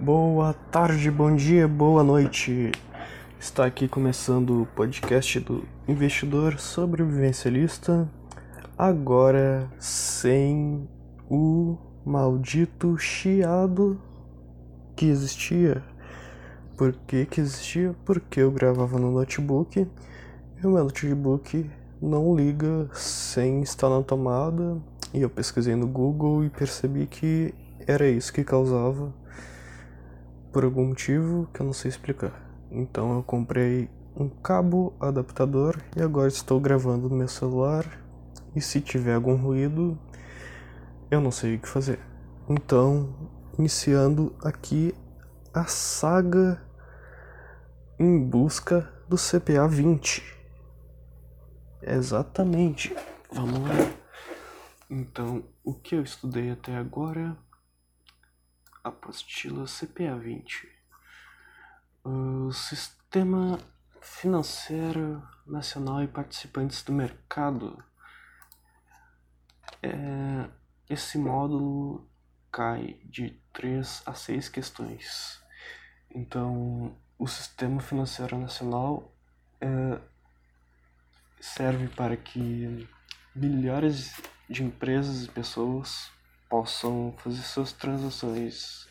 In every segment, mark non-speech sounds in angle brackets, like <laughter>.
Boa tarde, bom dia, boa noite. Está aqui começando o podcast do investidor sobrevivencialista. Agora sem o maldito chiado que existia. Por que, que existia? Porque eu gravava no notebook e o meu notebook não liga sem estar na tomada. E eu pesquisei no Google e percebi que era isso que causava por algum motivo que eu não sei explicar. Então eu comprei um cabo adaptador e agora estou gravando no meu celular. E se tiver algum ruído, eu não sei o que fazer. Então, iniciando aqui a saga em busca do CPA 20. Exatamente. Vamos lá. Então, o que eu estudei até agora? Apostila CPA 20. O Sistema Financeiro Nacional e Participantes do Mercado. É, esse módulo cai de 3 a 6 questões. Então, o Sistema Financeiro Nacional é, serve para que milhares de empresas e pessoas possam fazer suas transações,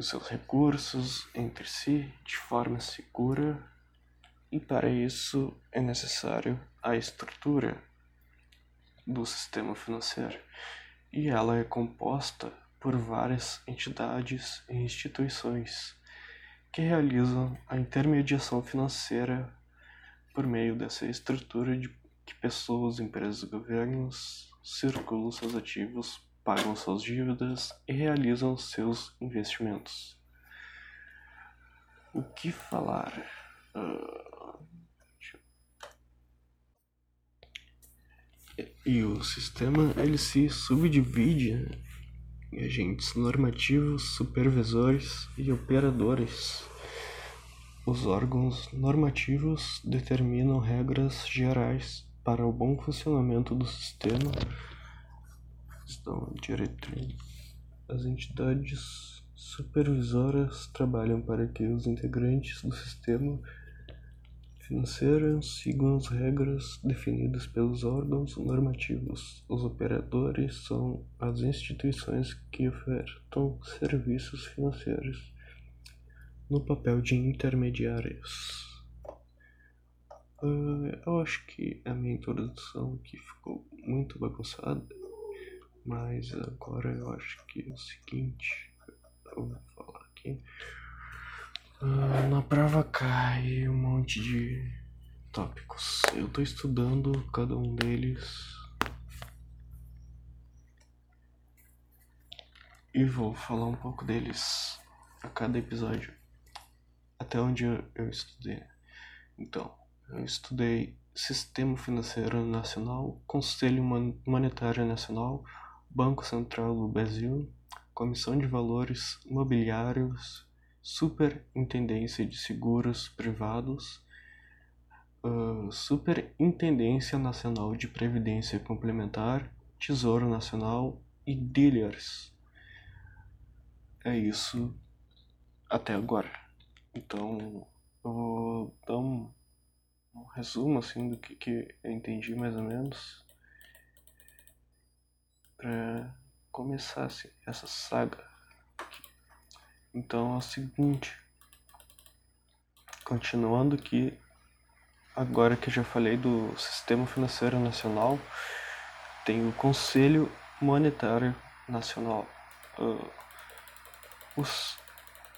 os seus recursos entre si de forma segura e para isso é necessário a estrutura do sistema financeiro. E ela é composta por várias entidades e instituições que realizam a intermediação financeira por meio dessa estrutura de que pessoas, empresas e governos circulam seus ativos, pagam suas dívidas e realizam seus investimentos. O que falar? Uh, e o sistema ele se subdivide em agentes normativos, supervisores e operadores. Os órgãos normativos determinam regras gerais para o bom funcionamento do sistema. Estão diretrizes. As entidades supervisoras trabalham para que os integrantes do sistema financeiro sigam as regras definidas pelos órgãos normativos. Os operadores são as instituições que ofertam serviços financeiros no papel de intermediários. Uh, eu acho que a minha introdução aqui ficou muito bagunçada, mas agora eu acho que é o seguinte, eu vou falar aqui. Uh, na prova cai um monte de tópicos. Eu tô estudando cada um deles e vou falar um pouco deles a cada episódio, até onde eu estudei. Então, eu estudei Sistema Financeiro Nacional, Conselho Monetário Nacional, Banco Central do Brasil, Comissão de Valores Mobiliários, Superintendência de Seguros Privados, uh, Superintendência Nacional de Previdência Complementar, Tesouro Nacional e Dealers. É isso até agora. Então, eu vou dar um um resumo assim do que, que eu entendi mais ou menos para começar essa saga. Então é o seguinte, continuando aqui, agora que eu já falei do Sistema Financeiro Nacional, tem o Conselho Monetário Nacional. Uh, o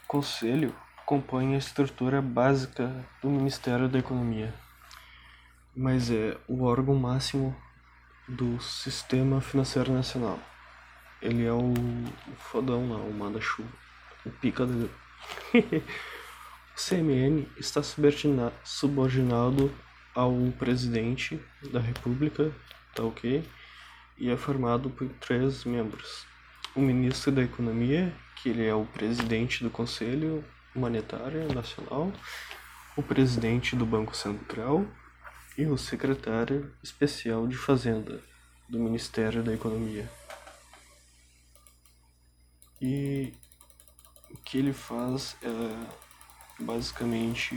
Conselho compõe a estrutura básica do Ministério da Economia, mas é o órgão máximo do Sistema Financeiro Nacional. Ele é o, fodão lá, o manda-chuva, o pica do... <laughs> o CMN está subordinado ao presidente da República, tá ok? E é formado por três membros. O ministro da Economia, que ele é o presidente do conselho, Monetária Nacional, o presidente do Banco Central e o secretário especial de Fazenda do Ministério da Economia. E que ele faz é basicamente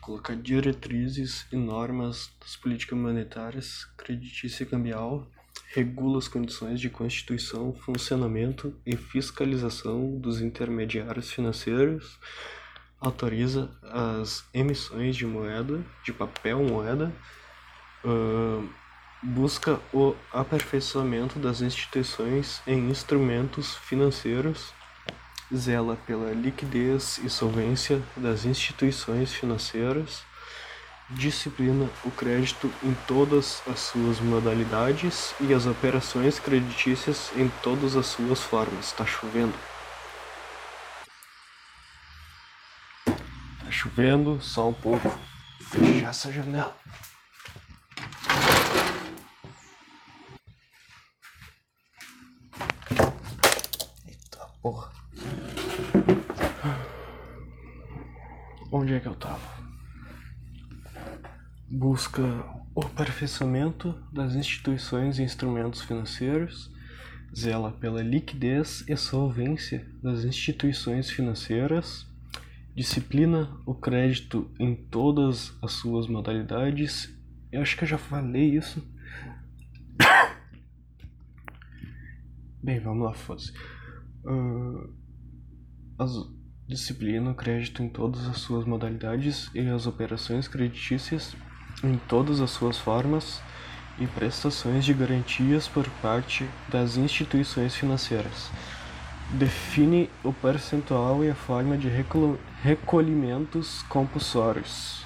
colocar diretrizes e normas das políticas monetárias, creditícia e cambial, regula as condições de constituição, funcionamento e fiscalização dos intermediários financeiros, autoriza as emissões de moeda, de papel moeda, uh, busca o aperfeiçoamento das instituições em instrumentos financeiros zela pela liquidez e solvência das instituições financeiras, disciplina o crédito em todas as suas modalidades e as operações creditícias em todas as suas formas. Tá chovendo. Chovendo, só um pouco. Fechar essa janela. Eita porra. Onde é que eu tava? Busca o aperfeiçoamento das instituições e instrumentos financeiros, zela pela liquidez e solvência das instituições financeiras, disciplina o crédito em todas as suas modalidades. Eu acho que eu já falei isso. <coughs> Bem, vamos lá, foda-se. Uh, disciplina o crédito em todas as suas modalidades e as operações creditícias em todas as suas formas e prestações de garantias por parte das instituições financeiras. Define o percentual e a forma de recolhimentos compulsórios.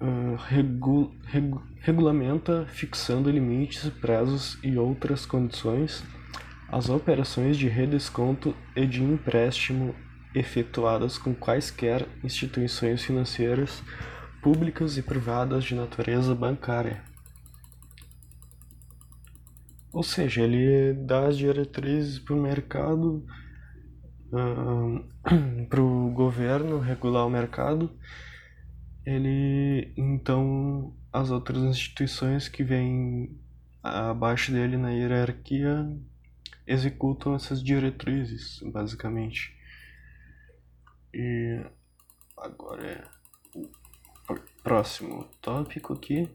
Uh, regu regu regulamenta fixando limites, prazos e outras condições as operações de redesconto e de empréstimo efetuadas com quaisquer instituições financeiras públicas e privadas de natureza bancária. Ou seja, ele dá as diretrizes para o mercado, uh, para o governo regular o mercado. Ele, então, as outras instituições que vêm abaixo dele na hierarquia executam essas diretrizes, basicamente. E agora é o próximo tópico aqui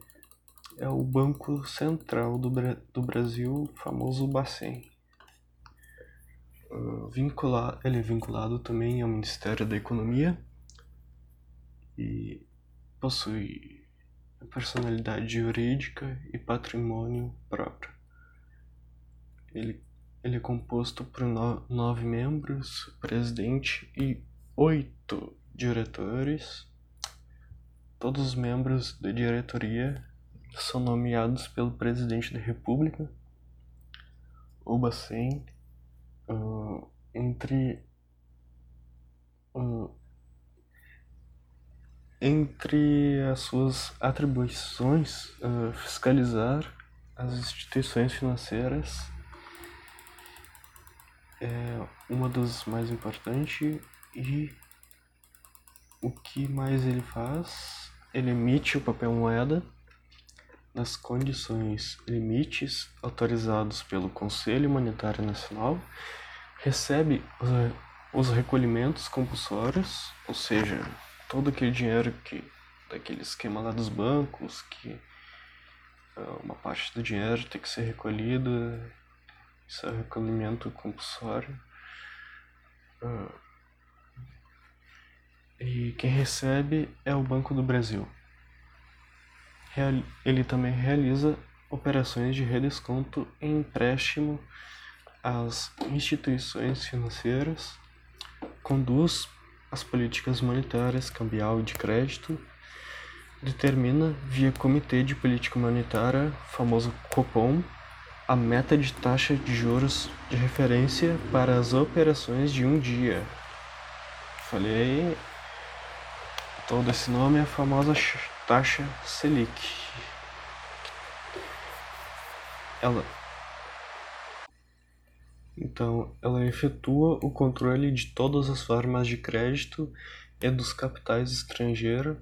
é o Banco Central do, Bra do Brasil, famoso Bacen. Uh, vincular, ele é vinculado também ao Ministério da Economia e possui personalidade jurídica e patrimônio próprio. Ele ele é composto por no nove membros, presidente e oito diretores. Todos os membros da diretoria são nomeados pelo presidente da República. O Bacen, uh, entre uh, entre as suas atribuições, uh, fiscalizar as instituições financeiras é uma das mais importantes e o que mais ele faz? Ele emite o papel moeda nas condições limites autorizados pelo Conselho Monetário Nacional, recebe os recolhimentos compulsórios, ou seja, todo aquele dinheiro que daquele esquema lá dos bancos que é, uma parte do dinheiro tem que ser recolhida isso é recolhimento compulsório. Uh, e quem recebe é o Banco do Brasil. Ele também realiza operações de redesconto e empréstimo às instituições financeiras, conduz as políticas monetárias, cambial e de crédito, determina via Comitê de Política Monetária, famoso COPOM, a meta de taxa de juros de referência para as operações de um dia. Falei, todo esse nome é a famosa taxa Selic. Ela então, ela efetua o controle de todas as formas de crédito e dos capitais estrangeiros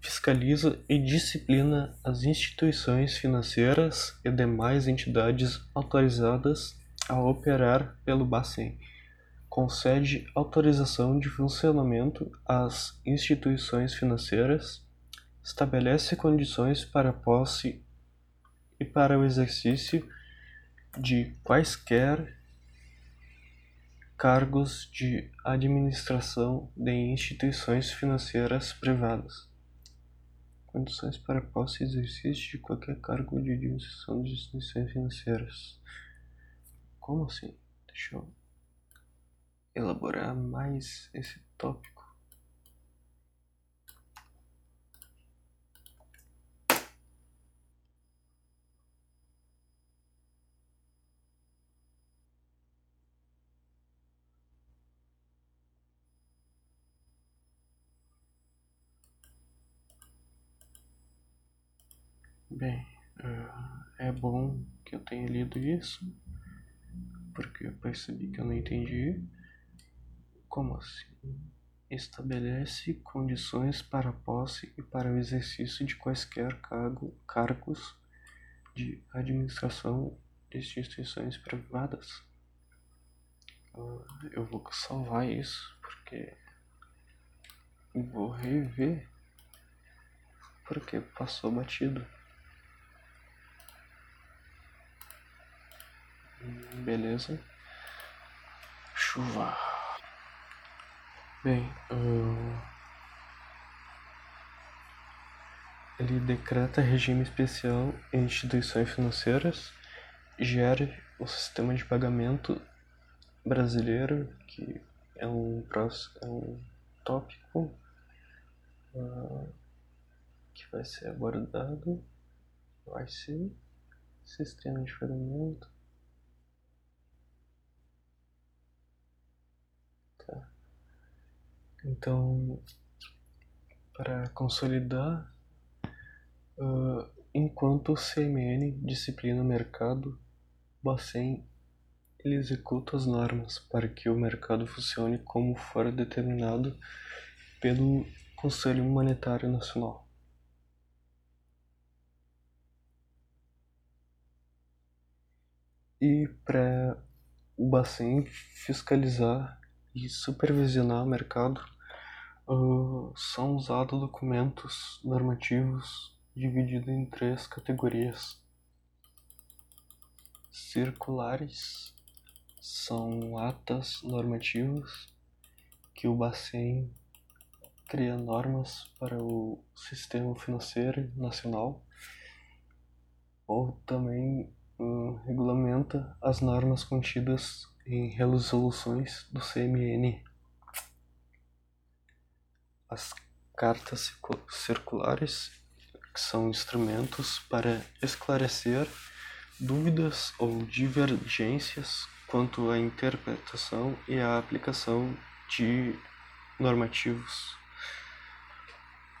fiscaliza e disciplina as instituições financeiras e demais entidades autorizadas a operar pelo Bacen. Concede autorização de funcionamento às instituições financeiras, estabelece condições para posse e para o exercício de quaisquer cargos de administração de instituições financeiras privadas. Condições para posse e exercício de qualquer cargo de administração de instituições financeiras. Como assim? Deixa eu elaborar mais esse tópico. Bem, uh, é bom que eu tenha lido isso, porque eu percebi que eu não entendi. Como assim? Estabelece condições para posse e para o exercício de quaisquer cargo, cargos de administração de instituições privadas. Uh, eu vou salvar isso porque vou rever porque passou batido. Beleza. Chuva. Bem, uh, ele decreta regime especial em instituições financeiras, gere o sistema de pagamento brasileiro, que é um, é um tópico uh, que vai ser abordado, vai ser sistema de pagamento. Então, para consolidar, uh, enquanto o CMN disciplina o mercado, o Bacen ele executa as normas para que o mercado funcione como for determinado pelo Conselho Monetário Nacional. E para o Bacen fiscalizar e supervisionar o mercado, uh, são usados documentos normativos divididos em três categorias. Circulares são atas normativas que o Bacen cria normas para o sistema financeiro nacional ou também uh, regulamenta as normas contidas em resoluções do CMN. As cartas circulares, que são instrumentos para esclarecer dúvidas ou divergências quanto à interpretação e à aplicação de normativos.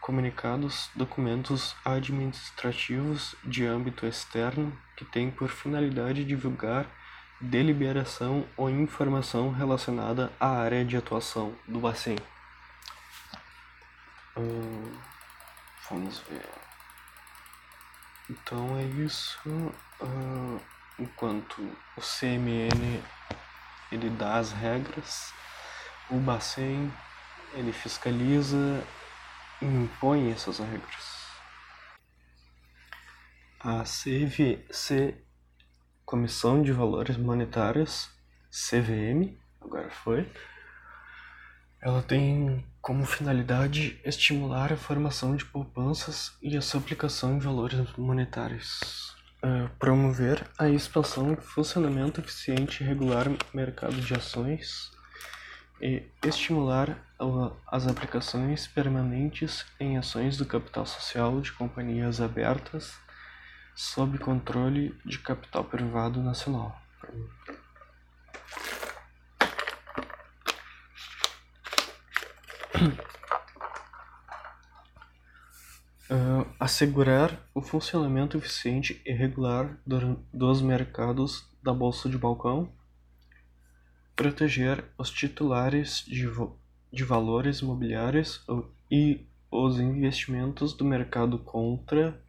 Comunicados, documentos administrativos de âmbito externo que têm por finalidade divulgar deliberação ou informação relacionada à área de atuação do Bacen. Vamos ver. Então é isso. Uh, enquanto o CMN ele dá as regras, o Bacen ele fiscaliza e impõe essas regras. A CVC Comissão de Valores Monetários, CVM, agora foi. Ela tem como finalidade estimular a formação de poupanças e a sua aplicação em valores monetários. Uh, promover a expansão e funcionamento eficiente e regular mercado de ações e estimular as aplicações permanentes em ações do capital social de companhias abertas sob controle de capital privado nacional. Uh, <clears throat> assegurar o funcionamento eficiente e regular do, dos mercados da bolsa de balcão, proteger os titulares de, de valores imobiliários e os investimentos do mercado contra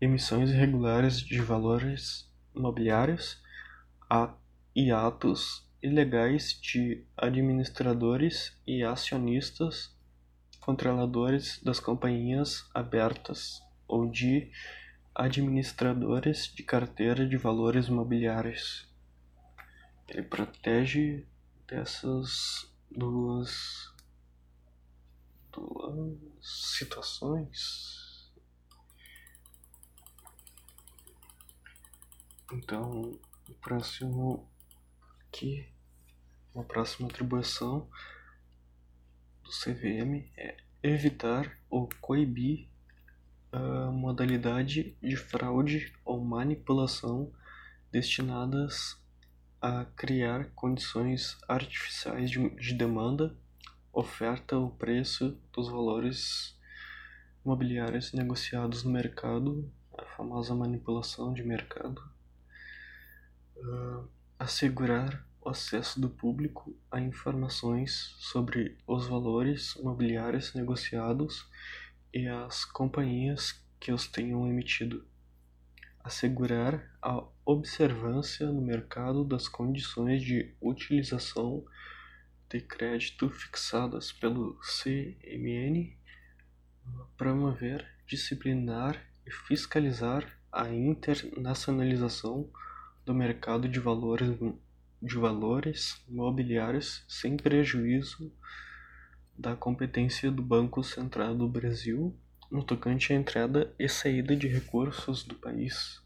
emissões irregulares de valores imobiliários e atos ilegais de administradores e acionistas controladores das companhias abertas ou de administradores de carteira de valores imobiliários. Ele protege dessas duas, duas situações. Então, o próximo aqui, a próxima atribuição do CVM é evitar ou coibir a modalidade de fraude ou manipulação destinadas a criar condições artificiais de, de demanda, oferta ou preço dos valores imobiliários negociados no mercado, a famosa manipulação de mercado, uh, assegurar o acesso do público a informações sobre os valores imobiliários negociados e as companhias que os tenham emitido. Assegurar a observância no mercado das condições de utilização de crédito fixadas pelo CMN, promover, disciplinar e fiscalizar a internacionalização do mercado de valores, de valores mobiliários sem prejuízo da competência do Banco Central do Brasil no tocante à entrada e saída de recursos do país.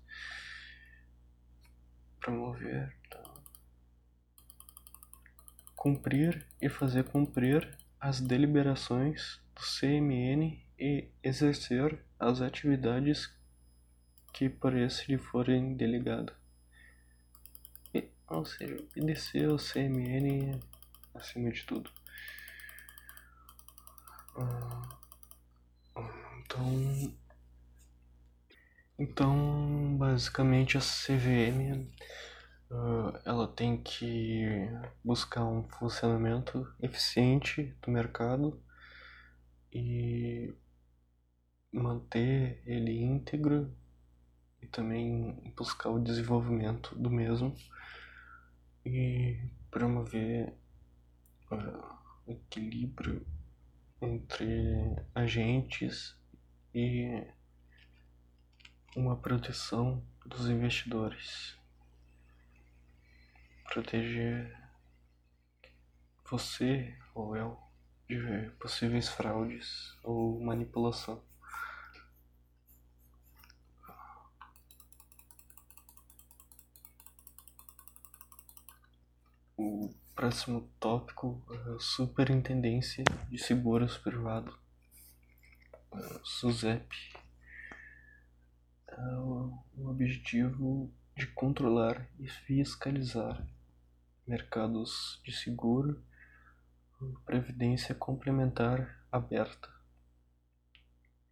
Promover. Tá. Cumprir e fazer cumprir as deliberações do CMN e exercer as atividades que por esse lhe forem delegadas. Ou seja, obedecer ao CMN acima de tudo. Uh, então, então basicamente a CVM uh, ela tem que buscar um funcionamento eficiente do mercado e manter ele íntegro e também buscar o desenvolvimento do mesmo e promover uh, o equilíbrio entre agentes e uma proteção dos investidores. Proteger você ou eu de possíveis fraudes ou manipulação. O próximo tópico é Superintendência de Seguros Privado. SUSEP é o objetivo de controlar e fiscalizar mercados de seguro, previdência complementar aberta,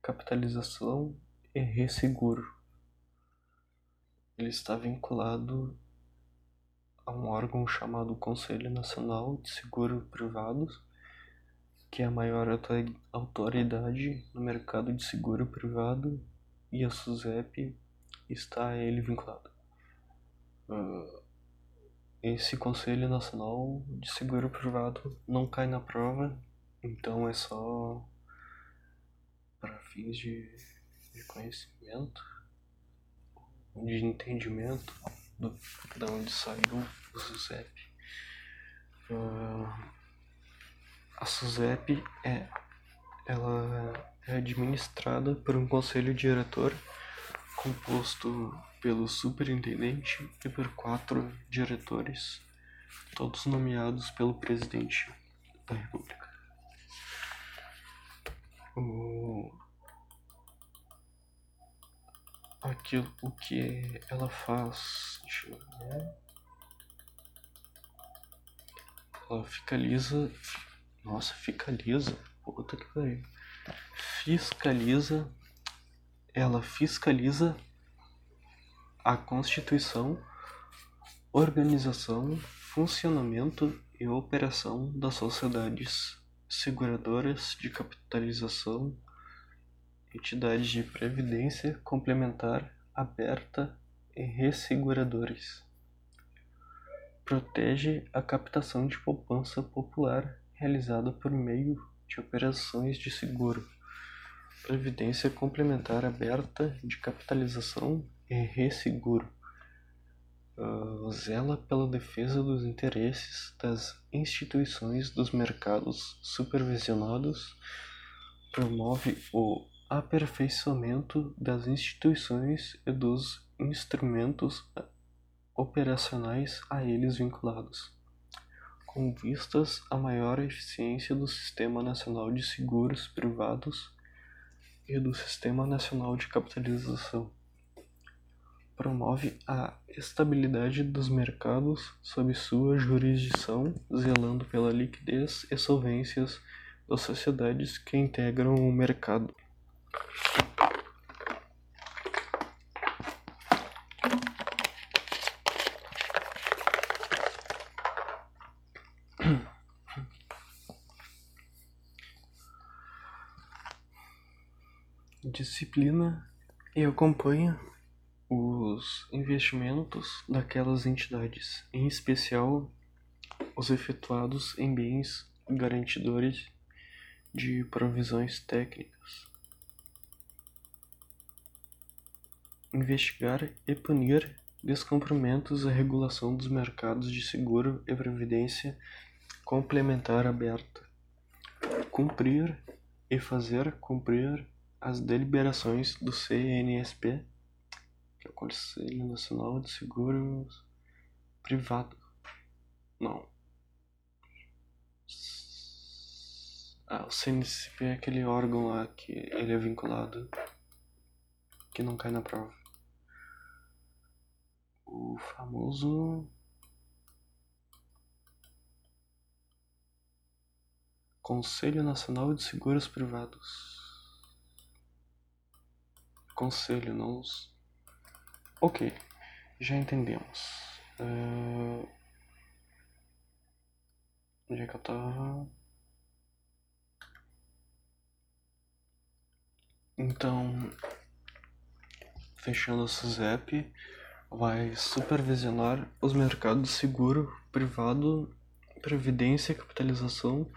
capitalização e resseguro. Ele está vinculado a um órgão chamado Conselho Nacional de Seguro Privados que é a maior autoridade no mercado de seguro privado e a SUSEP está a ele vinculada. Uh, esse Conselho Nacional de Seguro Privado não cai na prova, então é só para fins de, de conhecimento, de entendimento do, de onde saiu o SUSEP. Uh, a SUSEP é, ela é administrada por um conselho diretor composto pelo superintendente e por quatro diretores, todos nomeados pelo presidente da República. Aquilo o que ela faz, deixa eu ver. Ela fiscaliza nossa, fiscaliza. Puta que pariu. Fiscaliza. Ela fiscaliza a constituição, organização, funcionamento e operação das sociedades seguradoras de capitalização entidades de previdência complementar aberta e resseguradores. Protege a captação de poupança popular realizada por meio de operações de seguro. Previdência complementar aberta de capitalização e resseguro. Uh, zela pela defesa dos interesses das instituições dos mercados supervisionados, promove o aperfeiçoamento das instituições e dos instrumentos operacionais a eles vinculados, com vistas à maior eficiência do Sistema Nacional de Seguros Privados e do Sistema Nacional de Capitalização. Promove a estabilidade dos mercados sob sua jurisdição, zelando pela liquidez e solvências das sociedades que integram o mercado. Disciplina e acompanha os investimentos daquelas entidades, em especial os efetuados em bens garantidores de provisões técnicas. Investigar e punir descumprimentos à regulação dos mercados de seguro e previdência complementar aberta. Cumprir e fazer cumprir as deliberações do CNSP, que é o Conselho Nacional de Seguros Privado. Não. Ah, o CNSP é aquele órgão lá que ele é vinculado, que não cai na prova. O famoso Conselho Nacional de Seguros Privados. Conselho, não. Ok, já entendemos. Uh... Onde é que eu tava? Então, fechando o SUSEP, vai supervisionar os mercados seguro, privado, previdência e capitalização,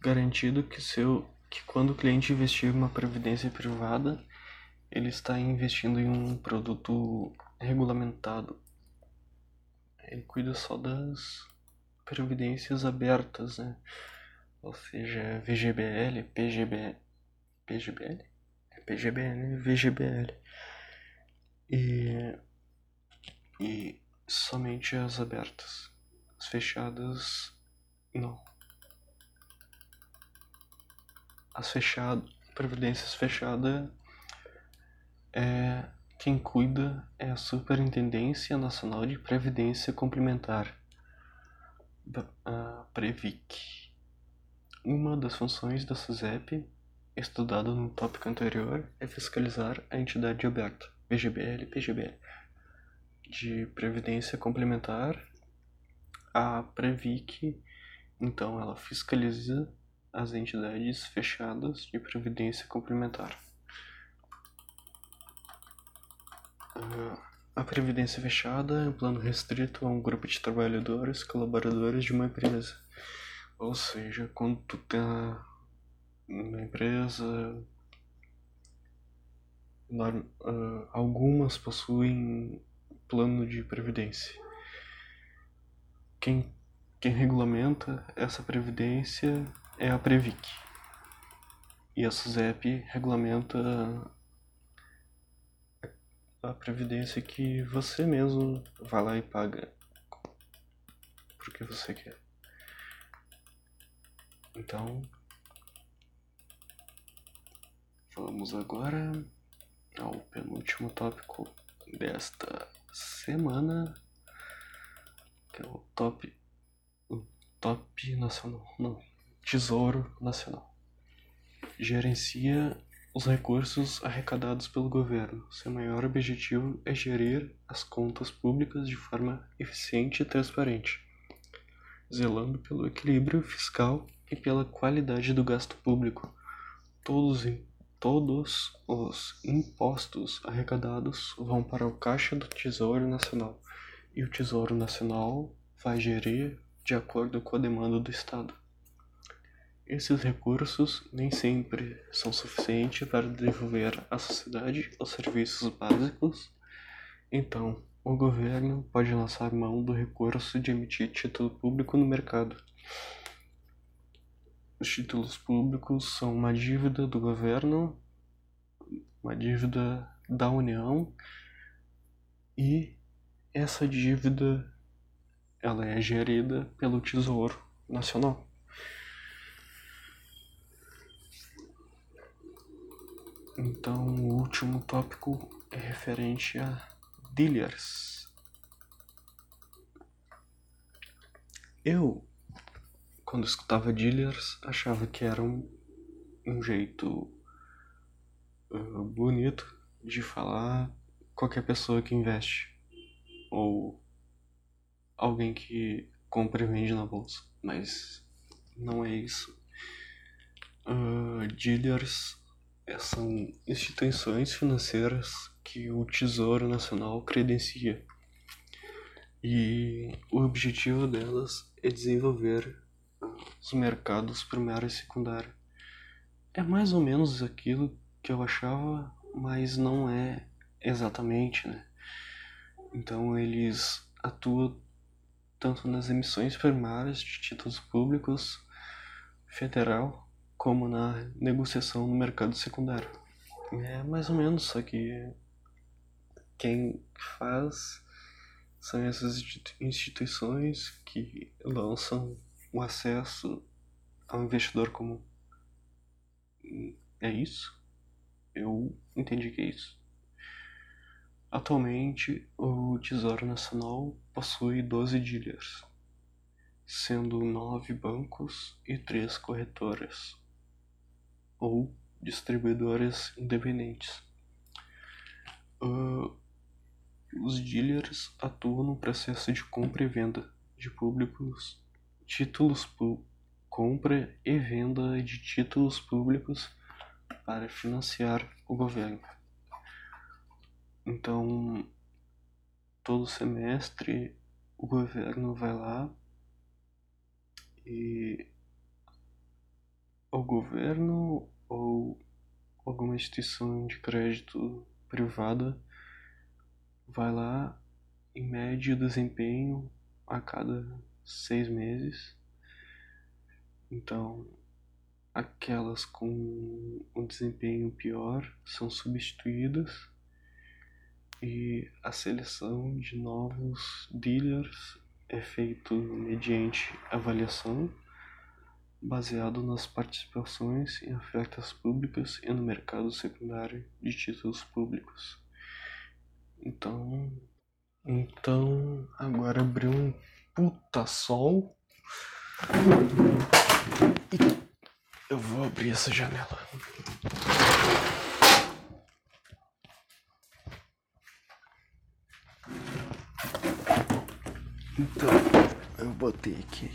garantido que, seu, que quando o cliente investir em uma previdência privada, ele está investindo em um produto regulamentado. Ele cuida só das previdências abertas, né? Ou seja, VGBL, PGBL, PGBL? É PGBL, VGBL. E, e somente as abertas. As fechadas, não. As fechadas, previdências fechadas é, quem cuida é a Superintendência Nacional de Previdência Complementar, a Previc. Uma das funções da SUSEP, estudada no tópico anterior, é fiscalizar a entidade aberta, PGBL PGBL, de Previdência Complementar. A Previc, então, ela fiscaliza as entidades fechadas de Previdência Complementar. A previdência fechada é um plano restrito a um grupo de trabalhadores, colaboradores de uma empresa. Ou seja, quando tu tá uma empresa, uh, algumas possuem plano de previdência. Quem, quem regulamenta essa previdência é a Previc. E a SUSEP regulamenta a previdência que você mesmo vai lá e paga porque você quer. Então, vamos agora ao penúltimo tópico desta semana, que é o top, o top nacional, não, Tesouro Nacional. Gerencia os recursos arrecadados pelo governo. Seu maior objetivo é gerir as contas públicas de forma eficiente e transparente, zelando pelo equilíbrio fiscal e pela qualidade do gasto público. Todos, todos os impostos arrecadados vão para o caixa do Tesouro Nacional e o Tesouro Nacional vai gerir de acordo com a demanda do Estado. Esses recursos nem sempre são suficientes para devolver à sociedade os serviços básicos, então o governo pode lançar mão do recurso de emitir título público no mercado. Os títulos públicos são uma dívida do governo, uma dívida da União e essa dívida ela é gerida pelo Tesouro Nacional. Então, o último tópico é referente a dealers. Eu, quando escutava dealers, achava que era um, um jeito uh, bonito de falar qualquer pessoa que investe ou alguém que compra e vende na bolsa, mas não é isso. Uh, dealers são instituições financeiras que o Tesouro Nacional credencia. E o objetivo delas é desenvolver os mercados primário e secundário. É mais ou menos aquilo que eu achava, mas não é exatamente, né? Então eles atuam tanto nas emissões primárias de títulos públicos federal como na negociação no mercado secundário. É mais ou menos, só que quem faz são essas instituições que lançam o acesso ao investidor comum. É isso? Eu entendi que é isso. Atualmente, o Tesouro Nacional possui 12 dealers, sendo 9 bancos e 3 corretoras ou distribuidores independentes. Uh, os dealers atuam no processo de compra e venda de públicos, títulos compra e venda de títulos públicos para financiar o governo. Então, todo semestre o governo vai lá e o governo ou alguma instituição de crédito privada vai lá e mede o desempenho a cada seis meses. Então, aquelas com um desempenho pior são substituídas e a seleção de novos dealers é feito mediante avaliação baseado nas participações em ofertas públicas e no mercado secundário de títulos públicos. Então, então agora abriu um puta sol. E eu vou abrir essa janela. Então, eu botei aqui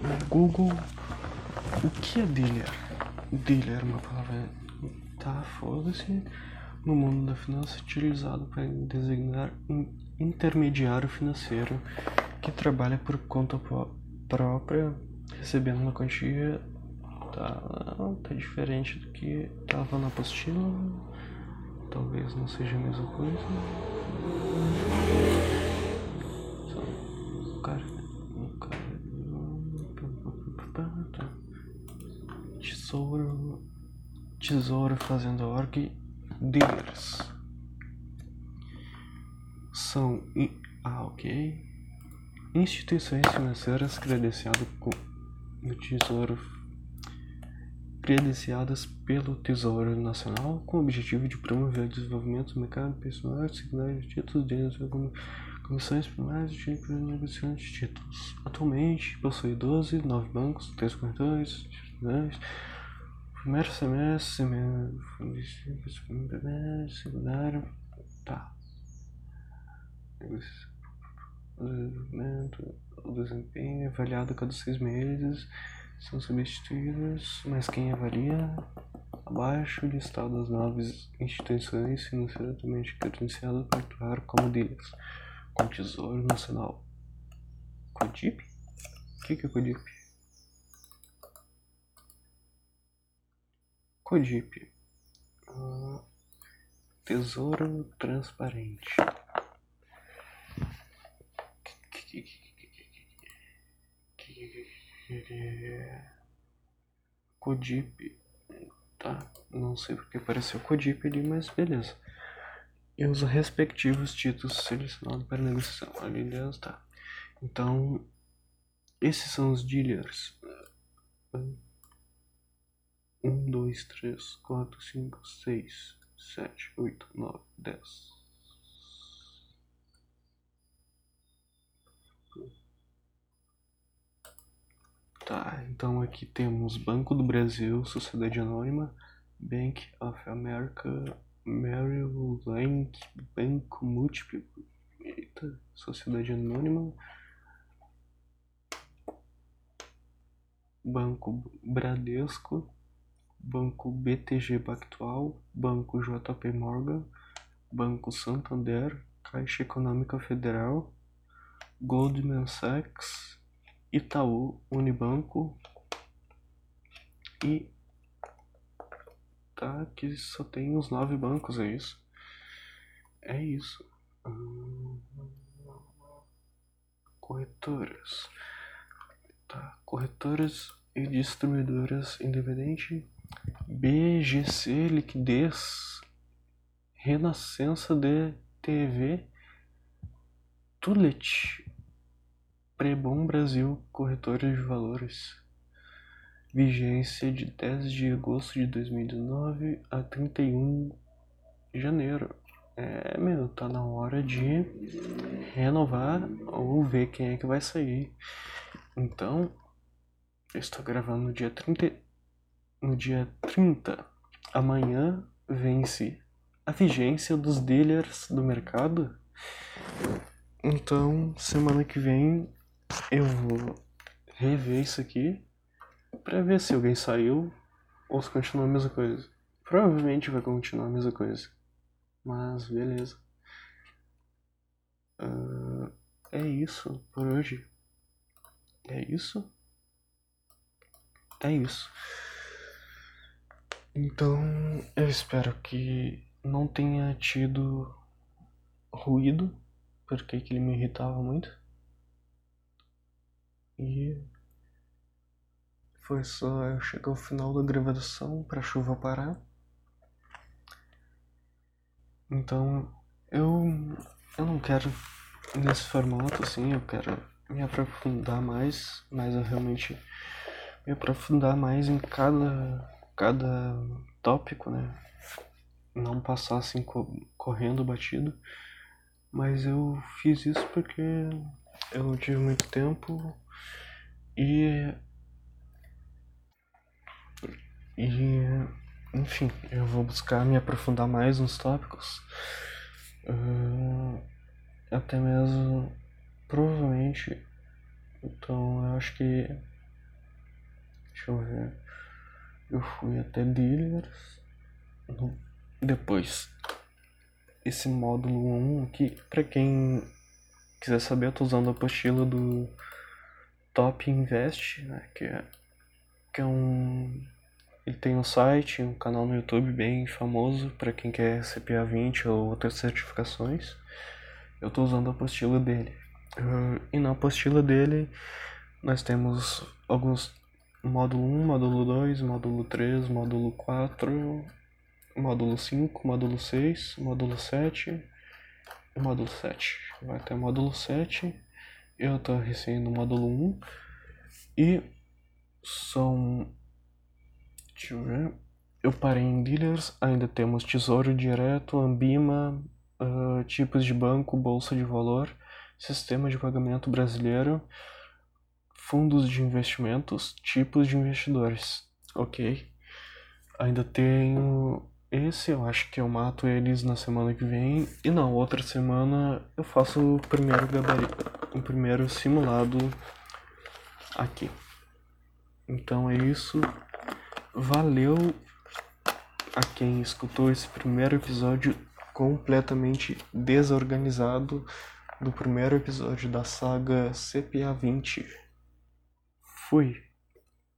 no Google o que é dealer. Dealer é uma palavra. Tá, foda-se no mundo da finança utilizado para designar um intermediário financeiro que trabalha por conta própria, recebendo uma quantia. Tá, tá diferente do que tava na apostila. Talvez não seja a mesma coisa. Cara, cara. Tesouro. Tesouro fazendo org dealers são ah, ok instituições financeiras credenciadas com o Tesouro credenciadas pelo Tesouro Nacional com o objetivo de promover o desenvolvimento do mercado pessoal, secundário de títulos dentro da comissões primárias de negociação de títulos. Atualmente possui 12, 9 bancos, 3 corretores, Primeiro semestre, primeiro, secundário, tá. O desenvolvimento, o desempenho é avaliado a cada seis meses, são substituídos, mas quem avalia Abaixo listado as novas instituições financeiramente credenciadas para atuar como dealers com Tesouro Nacional. Codip? O que, que é Codip? Codip. Uh, tesouro Transparente. Codip. Tá, não sei porque apareceu Codip ali, mas beleza. E os respectivos títulos selecionados para negociação. Ali Deus, tá. Então, esses são os dealers. 1, 2, 3, 4, 5, 6, 7, 8, 9, 10. Tá, então aqui temos Banco do Brasil, Sociedade Anônima, Bank of America, Merrill Lynch, Banco Múltiplo, eita, Sociedade Anônima, Banco Bradesco, Banco BTG Pactual, Banco JP Morgan, Banco Santander, Caixa Econômica Federal, Goldman Sachs, Itaú, Unibanco e tá que só tem os nove bancos, é isso? É isso. Corretoras. Tá, corretoras e distribuidoras independente. BGC Liquidez. Renascença de TV. Tulet. Prebom Brasil Corretora de Valores. Vigência de 10 de agosto de 2019 a 31 de janeiro. É, meu, tá na hora de renovar ou ver quem é que vai sair. Então, eu estou gravando no dia 30. No dia 30. Amanhã vence a vigência dos dealers do mercado. Então, semana que vem eu vou rever isso aqui pra ver se alguém saiu ou se continua a mesma coisa. Provavelmente vai continuar a mesma coisa. Mas beleza. Uh, é isso por hoje. É isso? É isso. Então eu espero que não tenha tido ruído, porque ele me irritava muito. E foi só eu chegar ao final da gravação para a chuva parar. Então eu eu não quero nesse formato assim, eu quero me aprofundar mais, mas eu realmente me aprofundar mais em cada cada tópico, né? Não passar assim correndo batido. Mas eu fiz isso porque eu não tive muito tempo e. E. Enfim, eu vou buscar me aprofundar mais nos tópicos. Uh, até mesmo. Provavelmente. Então, eu acho que. Deixa eu ver. Eu fui até dealers. Depois. Esse módulo 1 aqui, pra quem quiser saber, eu tô usando a apostila do Top Invest, né, que é, que é um ele tem um site, um canal no YouTube bem famoso para quem quer CPA 20 ou outras certificações. Eu estou usando a apostila dele. Uh, e na apostila dele nós temos alguns módulo 1, módulo 2, módulo 3, módulo 4, módulo 5, módulo 6, módulo 7 e módulo 7. Vai até módulo 7 eu tô recém no módulo 1 e são. Deixa eu ver. Eu parei em dealers, ainda temos Tesouro Direto, Ambima, uh, tipos de banco, Bolsa de Valor, Sistema de Pagamento Brasileiro, Fundos de Investimentos, tipos de investidores. Ok. Ainda tenho esse eu acho que eu mato eles na semana que vem. E na outra semana eu faço o primeiro gabarito, o primeiro simulado aqui. Então é isso. Valeu a quem escutou esse primeiro episódio completamente desorganizado do primeiro episódio da saga CPA 20. Fui.